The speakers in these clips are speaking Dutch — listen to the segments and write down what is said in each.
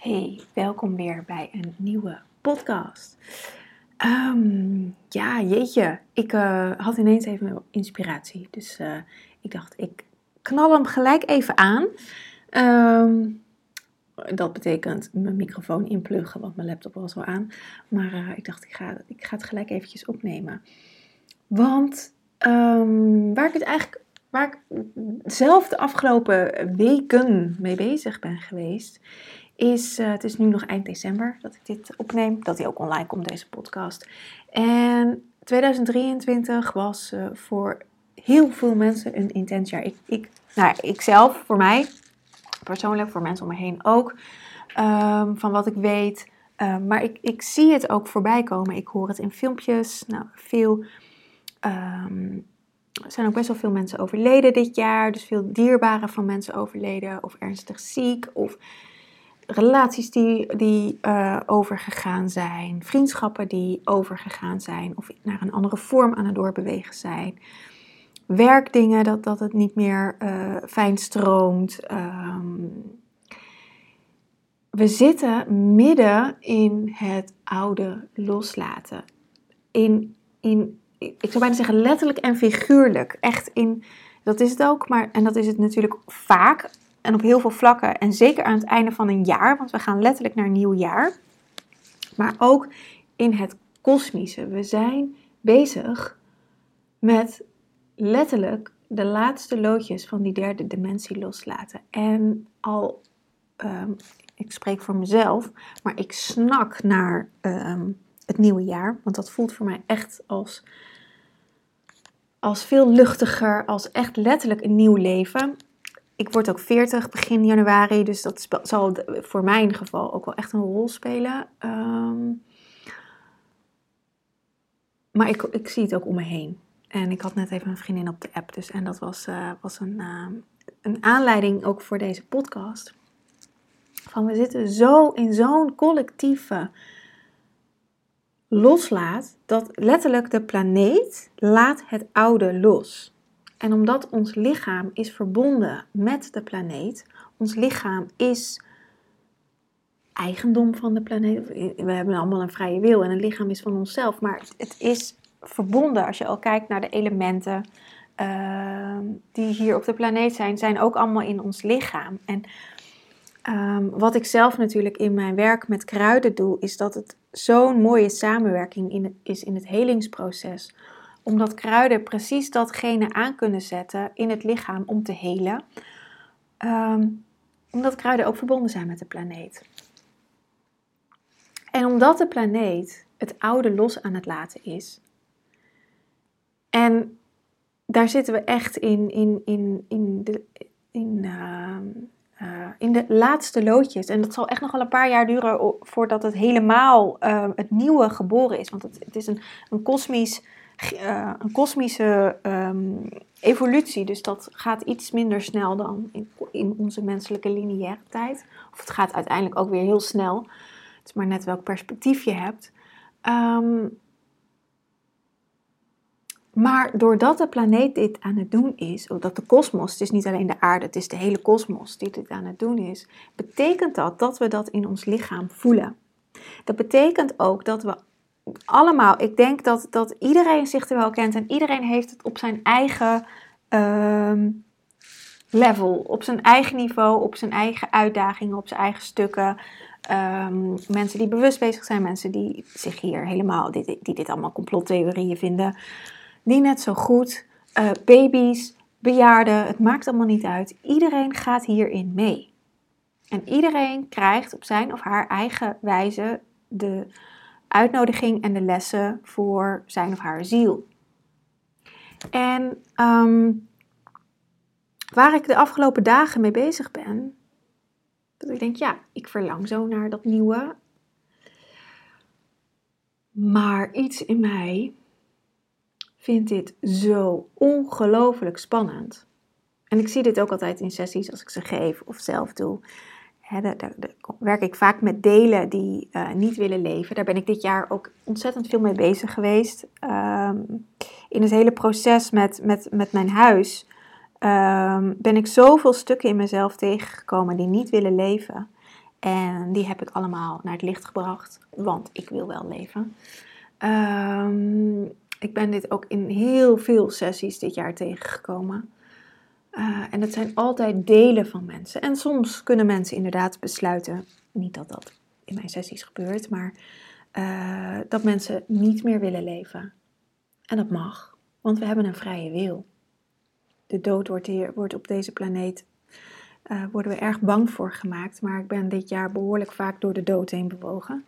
Hey, welkom weer bij een nieuwe podcast. Ehm, ja, jeetje, ik uh, had ineens even inspiratie. Dus uh, ik dacht, ik knal hem gelijk even aan. Um, dat betekent mijn microfoon inpluggen, want mijn laptop was al aan. Maar uh, ik dacht, ik ga, ik ga het gelijk eventjes opnemen. Want um, waar ik het eigenlijk, waar ik zelf de afgelopen weken mee bezig ben geweest, is, uh, het is nu nog eind december dat ik dit opneem, dat hij ook online komt, deze podcast. En 2023 was uh, voor heel veel mensen een intens jaar. Ik, ik, nou, ik zelf, voor mij, persoonlijk, voor mensen om me heen ook, um, van wat ik weet. Um, maar ik, ik zie het ook voorbij komen. Ik hoor het in filmpjes. Nou, veel. Um, er zijn ook best wel veel mensen overleden dit jaar. Dus veel dierbaren van mensen overleden. Of ernstig ziek. Of relaties die, die uh, overgegaan zijn, vriendschappen die overgegaan zijn of naar een andere vorm aan het doorbewegen zijn. Werkdingen, dat, dat het niet meer uh, fijn stroomt. Um, we zitten midden in het oude loslaten. In, in, ik zou bijna zeggen letterlijk en figuurlijk. Echt in, dat is het ook, maar, en dat is het natuurlijk vaak en op heel veel vlakken. En zeker aan het einde van een jaar, want we gaan letterlijk naar een nieuw jaar. Maar ook in het kosmische. We zijn bezig met letterlijk de laatste loodjes van die derde dimensie loslaten. En al, um, ik spreek voor mezelf, maar ik snak naar um, het nieuwe jaar. Want dat voelt voor mij echt als, als veel luchtiger, als echt letterlijk een nieuw leven ik word ook 40 begin januari, dus dat zal voor mijn geval ook wel echt een rol spelen. Um, maar ik, ik zie het ook om me heen. En ik had net even een vriendin op de app, dus en dat was, uh, was een, uh, een aanleiding ook voor deze podcast. Van we zitten zo in zo'n collectieve loslaat, dat letterlijk de planeet laat het oude los. En omdat ons lichaam is verbonden met de planeet, ons lichaam is eigendom van de planeet. We hebben allemaal een vrije wil en een lichaam is van onszelf, maar het is verbonden als je al kijkt naar de elementen uh, die hier op de planeet zijn, zijn ook allemaal in ons lichaam. En um, wat ik zelf natuurlijk in mijn werk met kruiden doe, is dat het zo'n mooie samenwerking in het, is in het helingsproces omdat kruiden precies datgene aan kunnen zetten in het lichaam om te helen. Um, omdat kruiden ook verbonden zijn met de planeet. En omdat de planeet het oude los aan het laten is. En daar zitten we echt in, in, in, in, de, in, uh, uh, in de laatste loodjes. En dat zal echt nog wel een paar jaar duren voordat het helemaal uh, het nieuwe geboren is. Want het, het is een, een kosmisch uh, een kosmische um, evolutie. Dus dat gaat iets minder snel dan in, onze menselijke lineaire tijd. Of het gaat uiteindelijk ook weer heel snel. Het is maar net welk perspectief je hebt. Um, maar doordat de planeet dit aan het doen is, of dat de kosmos, het is niet alleen de aarde, het is de hele kosmos die dit aan het doen is, betekent dat dat we dat in ons lichaam voelen. Dat betekent ook dat we allemaal, ik denk dat, dat iedereen zich er wel kent en iedereen heeft het op zijn eigen uh, level, op zijn eigen niveau, op zijn eigen uitdagingen, op zijn eigen stukken. Um, mensen die bewust bezig zijn, mensen die zich hier helemaal, die, die dit allemaal complottheorieën vinden, die net zo goed, uh, baby's, bejaarden, het maakt allemaal niet uit. Iedereen gaat hierin mee. En iedereen krijgt op zijn of haar eigen wijze de uitnodiging en de lessen voor zijn of haar ziel. En um, waar ik de afgelopen dagen mee bezig ben, dat ik denk, ja, ik verlang zo naar dat nieuwe. Maar iets in mij vindt dit zo ongelooflijk spannend. En ik zie dit ook altijd in sessies als ik ze geef of zelf doe daar, werk ik vaak met delen die uh, niet willen leven. Daar ben ik dit jaar ook ontzettend veel mee bezig geweest. Um, in het hele proces met, met, met mijn huis um, ben ik zoveel stukken in mezelf tegengekomen die niet willen leven. En die heb ik allemaal naar het licht gebracht, want ik wil wel leven. Ehm, ik ben dit ook in heel veel sessies dit jaar tegengekomen. Uh, en het zijn altijd delen van mensen. En soms kunnen mensen inderdaad besluiten, niet dat dat in mijn sessies gebeurt, maar uh, dat mensen niet meer willen leven. En dat mag, want we hebben een vrije wil. De dood wordt, hier, wordt op deze planeet, uh, worden we erg bang voor gemaakt, maar ik ben dit jaar behoorlijk vaak door de dood heen bewogen.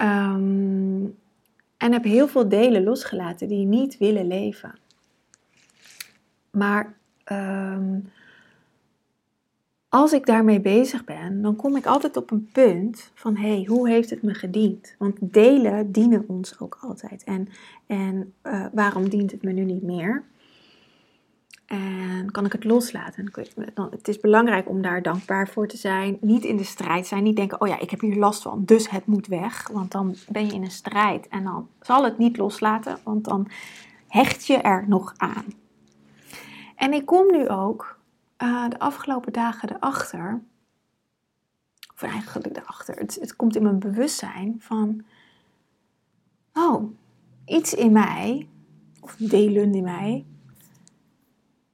Um, en heb heel veel delen losgelaten die niet willen leven. Maar um, als ik daarmee bezig ben, dan kom ik altijd op een punt van hé, hey, hoe heeft het me gediend? Want delen dienen ons ook altijd. En, en uh, waarom dient het me nu niet meer? En kan ik het loslaten? Het is belangrijk om daar dankbaar voor te zijn. Niet in de strijd zijn. Niet denken, oh ja, ik heb hier last van, dus het moet weg. Want dan ben je in een strijd. En dan zal het niet loslaten, want dan hecht je er nog aan. En ik kom nu ook uh, de afgelopen dagen erachter. Of eigenlijk erachter. Het, het komt in mijn bewustzijn van... Oh, iets in mij, of delen in mij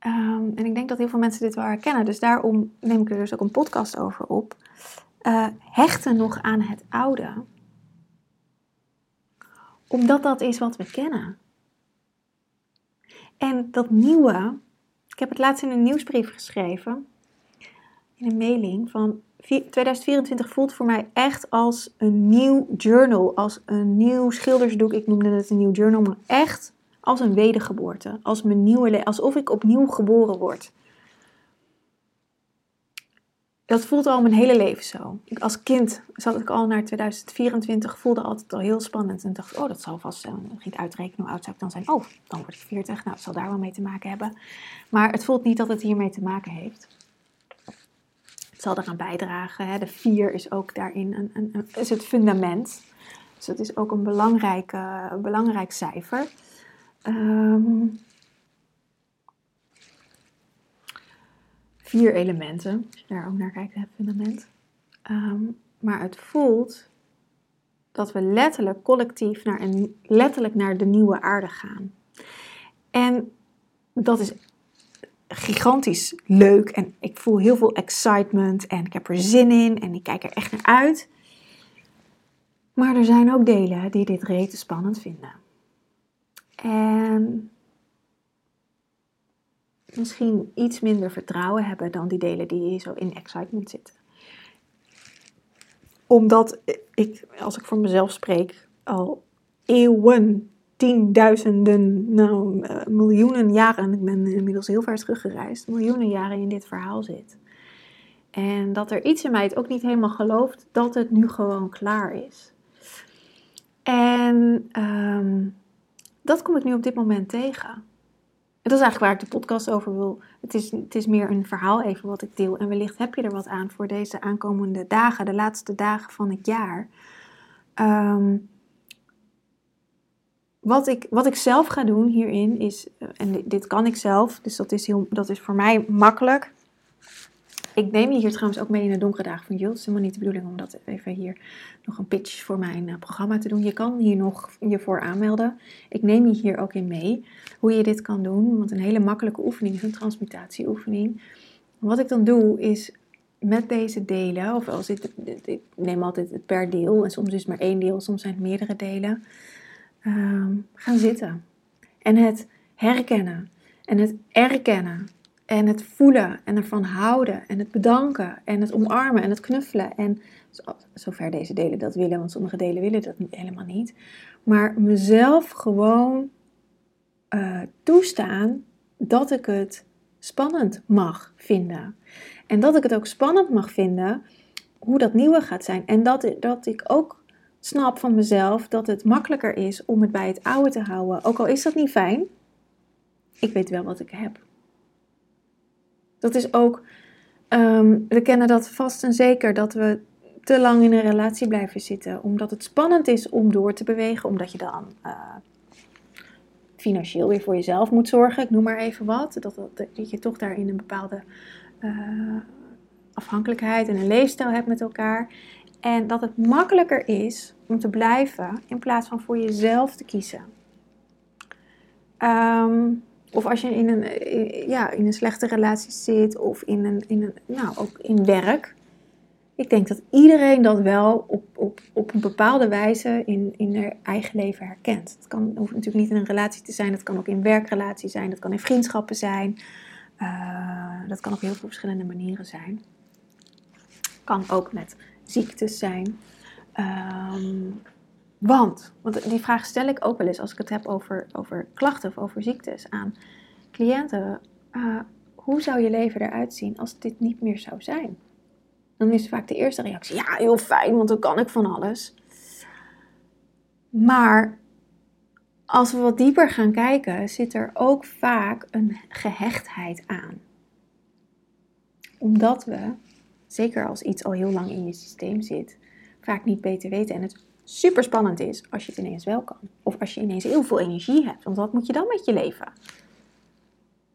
Um, en ik denk dat heel veel mensen dit wel herkennen. Dus daarom neem ik er dus ook een podcast over op. Uh, hechten nog aan het oude. Omdat dat is wat we kennen. En dat nieuwe, ik heb het laatst in een nieuwsbrief geschreven, in een mailing van 2024 voelt voor mij echt als een nieuw journal, als een nieuw schildersdoek. Ik noemde het een nieuw journal, maar echt als een wedergeboorte, als mijn nieuwe alsof ik opnieuw geboren word. Dat voelt al mijn hele leven zo. Ik, als kind zat ik al naar 2024, voelde altijd al heel spannend. En dacht, oh, dat zal vast zijn. Dan ging ik uitrekenen hoe oud zou ik dan zijn. Oh, dan word ik 40. Nou, het zal daar wel mee te maken hebben. Maar het voelt niet dat het hiermee te maken heeft. Het zal eraan bijdragen. Hè. De 4 is ook daarin een, een, een, is het fundament. Dus het is ook een belangrijk, uh, belangrijk cijfer. Um, vier elementen, als je daar ook naar kijkt, het fundament. Um, maar het voelt dat we letterlijk collectief naar, een, letterlijk naar de nieuwe aarde gaan. En dat is gigantisch leuk en ik voel heel veel excitement en ik heb er zin in en ik kijk er echt naar uit. Maar er zijn ook delen die dit rete spannend vinden. En misschien iets minder vertrouwen hebben dan die delen die zo in excitement zitten. Omdat ik, als ik voor mezelf spreek, al eeuwen, tienduizenden, nou eh, miljoenen jaren, ik ben inmiddels heel ver teruggereisd, miljoenen jaren in dit verhaal zit. En dat er iets in mij het ook niet helemaal gelooft dat het nu gewoon klaar is. En um, dat kom ik nu op dit moment tegen. Dat is eigenlijk waar ik de podcast over wil. Het is, het is meer een verhaal even wat ik deel. En wellicht heb je er wat aan voor deze aankomende dagen, de laatste dagen van het jaar. Um, wat, ik, wat ik zelf ga doen hierin is, eh, en dit kan ik zelf, dus dat is, heel, dat is voor mij makkelijk. Ik neem je hier trouwens ook mee in de donkere dagen van Jules. Het is helemaal niet de bedoeling om dat even hier nog een pitch voor mijn uh, programma te doen. Je kan hier nog je voor aanmelden. Ik neem je hier ook in mee hoe je dit kan doen. Want een hele makkelijke oefening is een transmutatieoefening. Wat ik dan doe is met deze delen, of als ik, ik neem altijd het per deel en soms is het maar één deel, soms zijn het meerdere delen, um, gaan zitten. En het herkennen en het erkennen en het voelen en ervan houden en het bedanken en het omarmen en het knuffelen. En zover deze delen dat willen, want sommige delen willen dat helemaal niet. Maar mezelf gewoon uh, toestaan dat ik het spannend mag vinden. En dat ik het ook spannend mag vinden hoe dat nieuwe gaat zijn. En dat, dat ik ook snap van mezelf dat het makkelijker is om het bij het oude te houden. Ook al is dat niet fijn, ik weet wel wat ik heb. Dat is ook, ehm, we kennen dat vast en zeker, dat we te lang in een relatie blijven zitten. Omdat het spannend is om door te bewegen, omdat je dan uh, financieel weer voor jezelf moet zorgen. Ik noem maar even wat. Dat, dat, je toch daarin een bepaalde uh, afhankelijkheid en een leefstijl hebt met elkaar. En dat het makkelijker is om te blijven in plaats van voor jezelf te kiezen. Ehm, of als je in een, ja, in een slechte relatie zit of in een, in een, nou, ook in werk. Ik denk dat iedereen dat wel op, op, op een bepaalde wijze in, in haar eigen leven herkent. Het kan, hoeft natuurlijk niet in een relatie te zijn, dat kan ook in werkrelatie zijn, dat kan in vriendschappen zijn. Uh, dat kan op heel veel verschillende manieren zijn. Kan ook met ziektes zijn. Um, want, want die vraag stel ik ook wel eens als ik het heb over, over klachten of over ziektes aan cliënten. Uh, hoe zou je leven eruit zien als dit niet meer zou zijn? Dan is vaak de eerste reactie: ja, heel fijn, want dan kan ik van alles. Maar als we wat dieper gaan kijken, zit er ook vaak een gehechtheid aan. Omdat we, zeker als iets al heel lang in je systeem zit, vaak niet beter weten en het super spannend is als je het ineens wel kan. Of als je ineens heel veel energie hebt. Want wat moet je dan met je leven?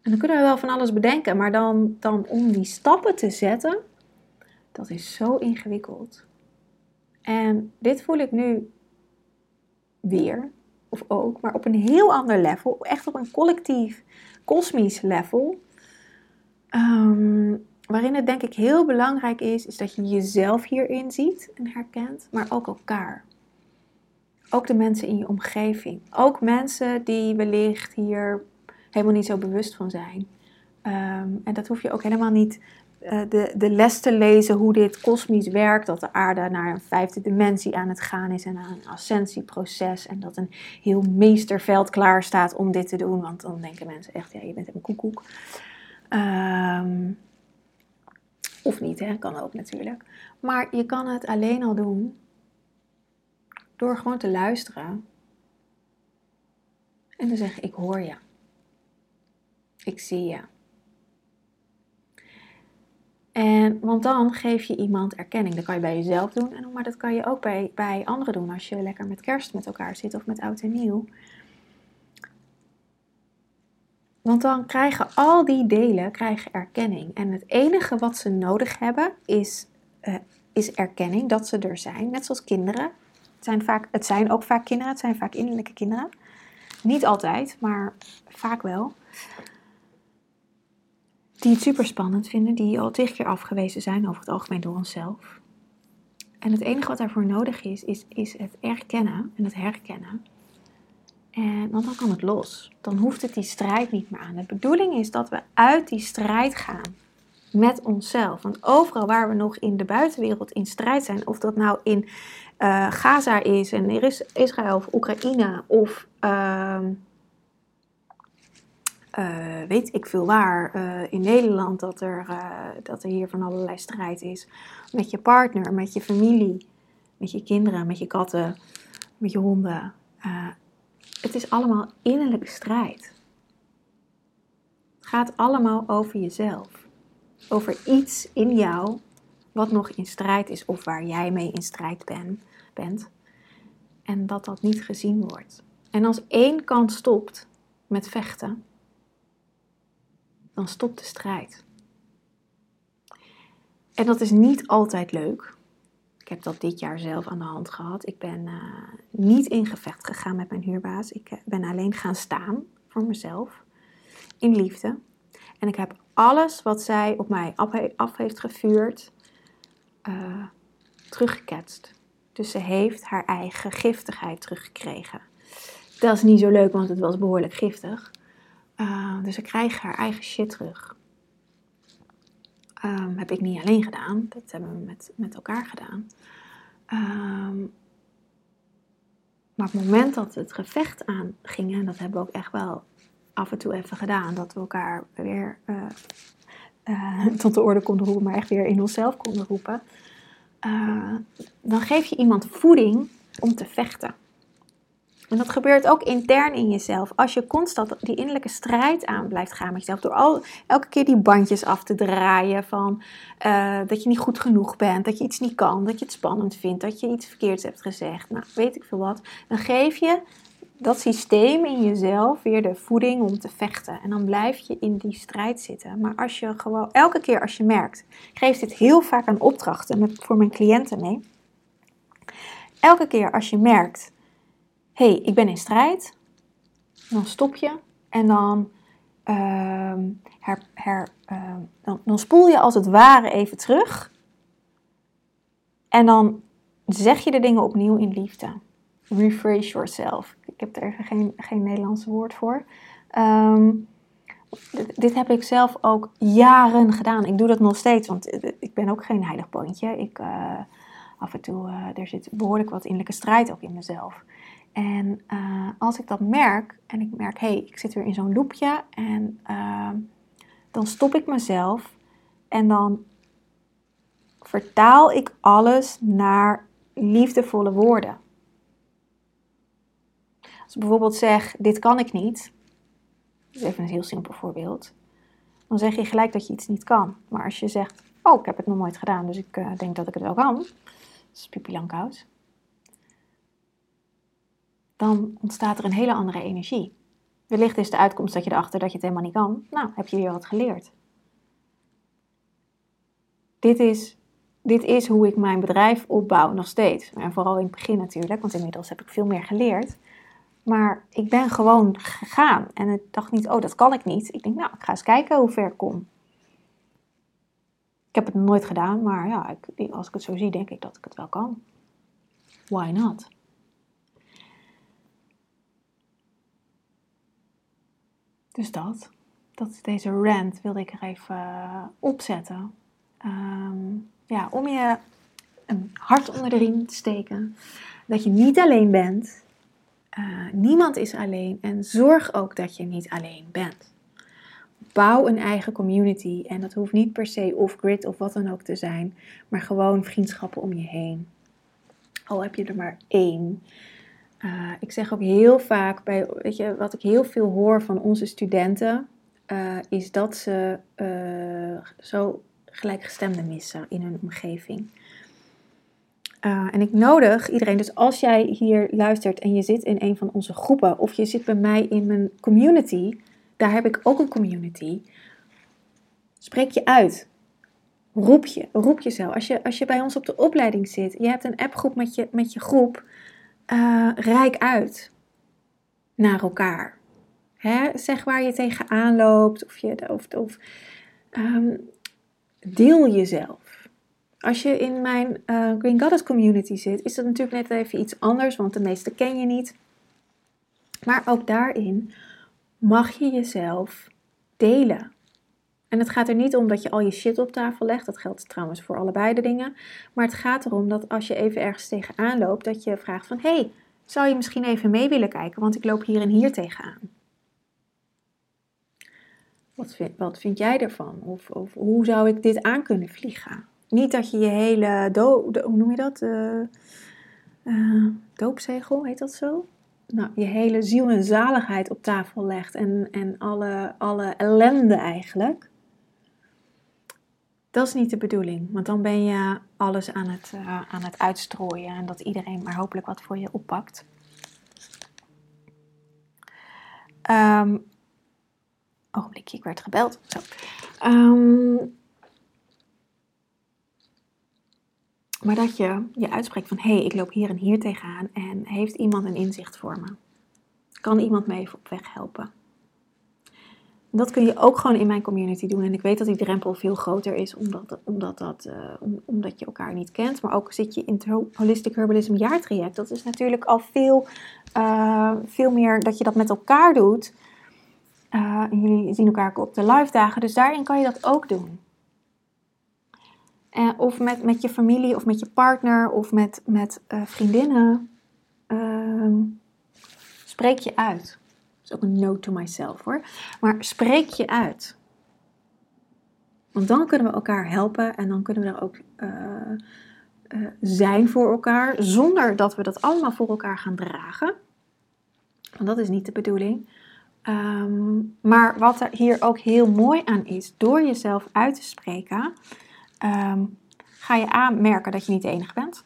En dan kunnen we wel van alles bedenken, maar dan, dan om die stappen te zetten, dat is zo ingewikkeld. En dit voel ik nu weer, of ook, maar op een heel ander level, echt op een collectief, kosmisch level. Ehm, waarin het denk ik heel belangrijk is, is dat je jezelf hierin ziet en herkent, maar ook elkaar. Ook de mensen in je omgeving. Ook mensen die wellicht hier helemaal niet zo bewust van zijn. Ehm, en dat hoef je ook helemaal niet uh, de, de les te lezen hoe dit kosmisch werkt. Dat de aarde naar een vijfde dimensie aan het gaan is en aan een ascensieproces. En dat een heel meesterveld klaar staat om dit te doen. Want dan denken mensen echt, ja, je bent een koekoek. Um, of niet, hè? kan ook natuurlijk. Maar je kan het alleen al doen door gewoon te luisteren en te zeggen: Ik hoor je. Ik zie je. En, want dan geef je iemand erkenning. Dat kan je bij jezelf doen, maar dat kan je ook bij, bij anderen doen als je lekker met kerst met elkaar zit of met oud en nieuw. Want dan krijgen al die delen krijgen erkenning. En het enige wat ze nodig hebben is, uh, is erkenning dat ze er zijn. Net zoals kinderen. Het zijn, vaak, het zijn ook vaak kinderen, het zijn vaak innerlijke kinderen. Niet altijd, maar vaak wel. Die het super spannend vinden, die al tig keer afgewezen zijn over het algemeen door onszelf. En het enige wat daarvoor nodig is, is, is het erkennen en het herkennen. En, want dan kan het los. Dan hoeft het die strijd niet meer aan. De bedoeling is dat we uit die strijd gaan met onszelf. Want overal waar we nog in de buitenwereld in strijd zijn, of dat nou in uh, Gaza is en er is Israël of Oekraïne of uh, uh, weet ik veel waar, uh, in Nederland dat er, dat er hier van allerlei strijd is. Met je partner, met je familie, met je kinderen, met je katten, met je honden. het is allemaal innerlijke strijd. Het gaat allemaal over jezelf. Over iets in jou wat nog in strijd is of waar jij mee in strijd ben, bent. En dat dat niet gezien wordt. En als één kant stopt met vechten, dan stopt de strijd. En dat is niet altijd leuk. Ik heb dat dit jaar zelf aan de hand gehad. Ik ben uh, niet in gevecht gegaan met mijn huurbaas. Ik eh, ben alleen gaan staan voor mezelf. In liefde. En ik heb alles wat zij op mij af heeft gevuurd, uh, teruggeketst. Dus ze heeft haar eigen giftigheid teruggekregen. Dat is niet zo leuk, want het was behoorlijk giftig. Uh, dus ze krijgt haar eigen shit terug. Um, heb ik niet alleen gedaan, dat hebben we met, met elkaar gedaan. Um, maar op het moment dat het gevecht aanging, en dat hebben we ook echt wel af en toe even gedaan, dat we elkaar weer uh, uh, tot de orde konden roepen, maar echt weer in onszelf konden roepen, uh, dan geef je iemand voeding om te vechten. En dat gebeurt ook intern in jezelf. Als je constant die innerlijke strijd aan blijft gaan met jezelf. Door al, elke keer die bandjes af te draaien van uh, dat je niet goed genoeg bent. Dat je iets niet kan. Dat je het spannend vindt. Dat je iets verkeerds hebt gezegd. Nou, weet ik veel wat. Dan geef je dat systeem in jezelf weer de voeding om te vechten. En dan blijf je in die strijd zitten. Maar als je gewoon, elke keer als je merkt, ik geef dit heel vaak aan opdrachten met, voor mijn cliënten mee. Elke keer als je merkt, hé, hey, ik ben in strijd, dan stop je en dan, uh, her, her, uh, dan, dan spoel je als het ware even terug. En dan zeg je de dingen opnieuw in liefde. Rephrase yourself. Ik heb er even geen, geen Nederlands woord voor. Um, dit, heb ik zelf ook jaren gedaan. Ik doe dat nog steeds, want ik ben ook geen heilig boontje. Ik, uh, af en toe, uh, er zit behoorlijk wat innerlijke strijd ook in mezelf. En als ik dat merk, en ik merk, hé, hey, ik zit weer in zo'n loopje, en uh, dan stop ik mezelf en dan vertaal ik alles naar liefdevolle woorden. Als ik bijvoorbeeld zeg, dit kan ik niet, dat is even een heel simpel voorbeeld, dan zeg je gelijk dat je iets niet kan. Maar als je zegt, oh, ik heb het nog nooit gedaan, dus ik uh, denk dat ik het wel kan, dat is Pipi dan ontstaat er een hele andere energie. Wellicht is de uitkomst dat je erachter dat je het helemaal niet kan. Nou, heb je weer wat geleerd. Dit is, dit is hoe ik mijn bedrijf opbouw nog steeds. En vooral in het begin natuurlijk, want inmiddels heb ik veel meer geleerd. Maar ik ben gewoon gegaan. En ik dacht niet, oh, dat kan ik niet. Ik denk, nou, ik ga eens kijken hoe ver ik kom. Ik heb het nooit gedaan, maar ja, ik, als ik het zo zie, denk ik dat ik het wel kan. Why not? Dus dat. Dat deze rant wilde ik er even uh, opzetten. Um, ja, om je een hart onder de riem te steken. Dat je niet alleen bent. Uh, niemand is alleen. En zorg ook dat je niet alleen bent. Bouw een eigen community. En dat hoeft niet per se off-grid of wat dan ook te zijn. Maar gewoon vriendschappen om je heen. Al heb je er maar één. Uh, ik zeg ook heel vaak, bij, weet je, wat ik heel veel hoor van onze studenten, uh, is dat ze zo gelijkgestemden missen in hun omgeving. En ik nodig iedereen, dus als jij hier luistert en je zit in een van onze groepen, of je zit bij mij in mijn community, daar heb ik ook een community. Spreek je uit. Roep je, roep jezelf. Als je, als je bij ons op de opleiding zit, je hebt een appgroep met je, met je groep uh, rijk uit naar elkaar. Hè? Zeg waar je tegenaan loopt of, je, of, of um, deel jezelf. Als je in mijn uh, Green Goddess community zit, is dat natuurlijk net even iets anders, want de meeste ken je niet. Maar ook daarin mag je jezelf delen. En het gaat er niet om dat je al je shit op tafel legt. Dat geldt trouwens voor allebei de dingen. Maar het gaat erom dat als je even ergens tegenaan loopt, dat je vraagt van... Hé, hey, zou je misschien even mee willen kijken? Want ik loop hier en hier tegenaan. Wat vind, wat vind jij ervan? Of, of, hoe zou ik dit aan kunnen vliegen? Niet dat je je hele, do, hoe noem je dat? Uh, doopzegel, heet dat zo? nou, je hele ziel en zaligheid op tafel legt en, en alle, alle ellende eigenlijk. Dat is niet de bedoeling, want dan ben je alles aan het, uh, aan het uitstrooien en dat iedereen maar hopelijk wat voor je oppakt. Um, ogenblikje, ik werd gebeld. Zo. Um, maar dat je je uitspreekt van hé, hey, ik loop hier en hier tegenaan en heeft iemand een inzicht voor me? Kan iemand me even op weg helpen? Dat kun je ook gewoon in mijn community doen. En ik weet dat die drempel veel groter is, omdat, omdat, dat, uh, omdat je elkaar niet kent. Maar ook zit je in het Holistic Herbalism jaartraject. Dat is natuurlijk al veel, uh, veel meer dat je dat met elkaar doet. Uh, jullie zien elkaar op de live dagen, dus daarin kan je dat ook doen. Of met, met je familie, of met je partner, of met, met vriendinnen. Ehm, spreek je uit is ook een note to myself hoor. Maar spreek je uit. Want dan kunnen we elkaar helpen en dan kunnen we er ook uh, zijn voor elkaar, zonder dat we dat allemaal voor elkaar gaan dragen. Want dat is niet de bedoeling. Um, maar wat er hier ook heel mooi aan is, door jezelf uit te spreken, um, ga je aanmerken dat je niet de enige bent.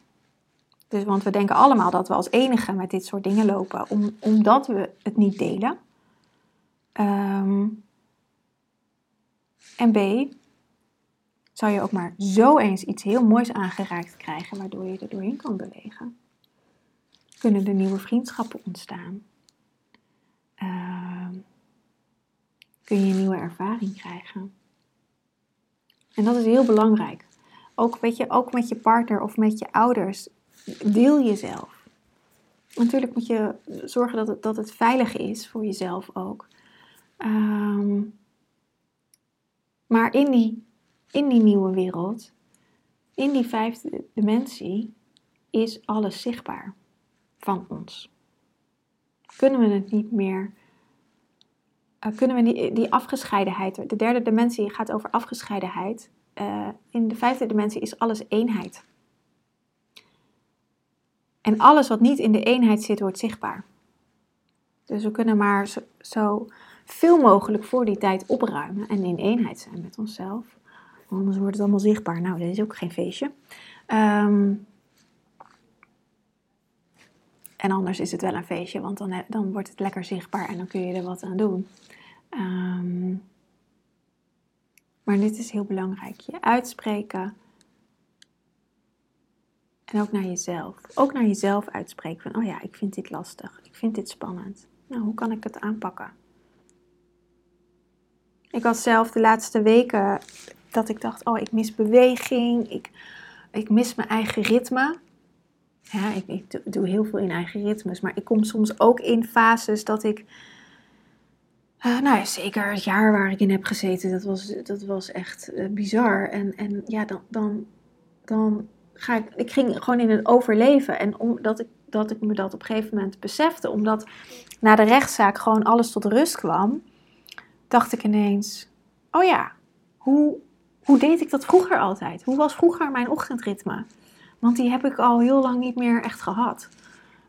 Dus, want we denken allemaal dat we als enige met dit soort dingen lopen, om, omdat we het niet delen. Ehm, en B, zou je ook maar zo eens iets heel moois aangeraakt krijgen, waardoor je er doorheen kan bewegen. Kunnen er nieuwe vriendschappen ontstaan? Ehm, kun je nieuwe ervaring krijgen? En dat is heel belangrijk. Ook, weet je, ook met je partner of met je ouders. Deel jezelf. Natuurlijk moet je zorgen dat het, dat het veilig is voor jezelf ook. Ehm, maar in die, in die nieuwe wereld, in die vijfde dimensie, is alles zichtbaar van ons. Kunnen we het niet meer, uh, kunnen we die, die afgescheidenheid, de derde dimensie gaat over afgescheidenheid. Uh, in de vijfde dimensie is alles eenheid. En alles wat niet in de eenheid zit, wordt zichtbaar. Dus we kunnen maar zo, zo veel mogelijk voor die tijd opruimen en in eenheid zijn met onszelf. Anders wordt het allemaal zichtbaar. Nou, dat is ook geen feestje. Um, en anders is het wel een feestje, want dan, dan wordt het lekker zichtbaar en dan kun je er wat aan doen. Um, maar dit is heel belangrijk. Je uitspreken. En ook naar jezelf. Ook naar jezelf uitspreken van, oh ja, ik vind dit lastig. Ik vind dit spannend. Nou, hoe kan ik het aanpakken? Ik had zelf de laatste weken dat ik dacht, oh, ik mis beweging. Ik, ik mis mijn eigen ritme. Ja, ik, doe heel veel in eigen ritmes. Maar ik kom soms ook in fases dat ik uh, nou ja, zeker het jaar waar ik in heb gezeten, dat was, dat was echt uh, bizar. En, en ja, dan, dan, dan ga ik, ik ging gewoon in het overleven. En omdat ik, dat ik me dat op een gegeven moment besefte, omdat na de rechtszaak gewoon alles tot rust kwam, dacht ik ineens, oh ja, hoe, hoe deed ik dat vroeger altijd? Hoe was vroeger mijn ochtendritme? Want die heb ik al heel lang niet meer echt gehad.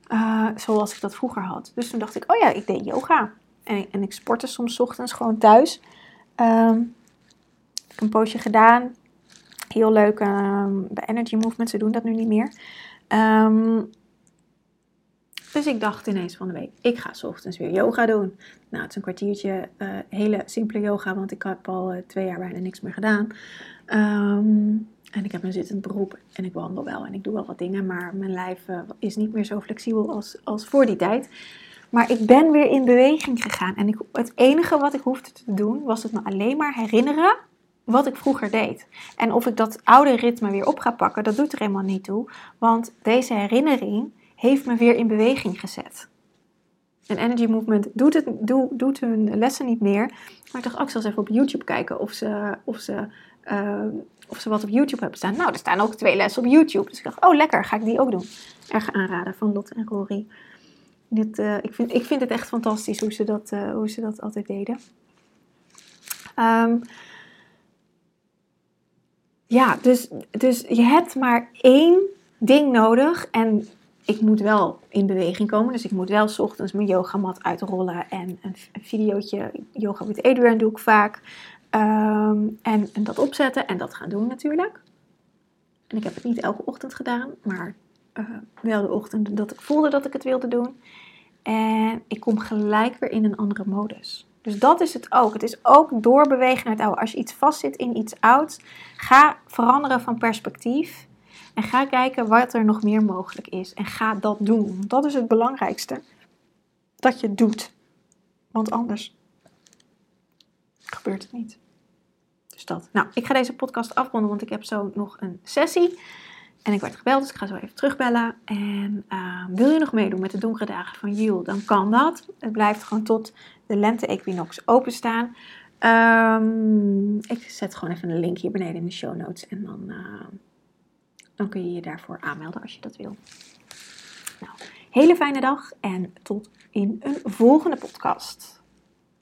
Uh, zoals ik dat vroeger had. Dus toen dacht ik, oh ja, ik deed yoga. En, en ik sportte soms ochtends gewoon thuis. Um, heb ik een poosje gedaan. Heel leuk um, bij Energy Movement. Ze doen dat nu niet meer. Um, dus ik dacht ineens van de week, ik ga s ochtends weer yoga doen. Nou, het is een kwartiertje uh, hele simpele yoga, want ik heb al uh, twee jaar bijna niks meer gedaan. Um, en ik heb een zittend beroep en ik wandel wel en ik doe wel wat dingen, maar mijn lijf uh, is niet meer zo flexibel als, als voor die tijd. Maar ik ben weer in beweging gegaan. En ik, het enige wat ik hoefde te doen, was het me alleen maar herinneren wat ik vroeger deed. En of ik dat oude ritme weer op ga pakken, dat doet er helemaal niet toe. Want deze herinnering heeft me weer in beweging gezet. En Energy Movement doet, het, doet, hun lessen niet meer. Maar ik dacht, oh, zal eens even op YouTube kijken of ze, of, ze, uh, of ze wat op YouTube hebben staan. Nou, er staan ook twee lessen op YouTube. Dus ik dacht, oh lekker, ga ik die ook doen. Erg aanraden van Lotte en Rory. Dit, uh, ik, vind, ik vind het echt fantastisch hoe ze dat, uh, hoe ze dat altijd deden. Um, ja, dus, dus je hebt maar één ding nodig. En ik moet wel in beweging komen. Dus ik moet wel s ochtends mijn yogamat uitrollen. En een, een videootje yoga met Adrian doe ik vaak. Um, en, en dat opzetten en dat gaan doen natuurlijk. En ik heb het niet elke ochtend gedaan, maar uh, wel de ochtend dat ik voelde dat ik het wilde doen. En ik kom gelijk weer in een andere modus. Dus dat is het ook. Het is ook doorbewegen naar het oude. Als je iets vastzit in iets ouds, ga veranderen van perspectief. En ga kijken wat er nog meer mogelijk is. En ga dat doen. Dat is het belangrijkste. Dat je het doet. Want anders gebeurt het niet. Dat. Nou, ik ga deze podcast afronden, want ik heb zo nog een sessie. En ik werd gebeld, dus ik ga zo even terugbellen. En uh, wil je nog meedoen met de donkere dagen van Jul, dan kan dat. Het blijft gewoon tot de lente-equinox openstaan. Um, ik zet gewoon even een link hier beneden in de show notes. En dan, uh, dan kun je je daarvoor aanmelden als je dat wil. Nou, hele fijne dag en tot in een volgende podcast.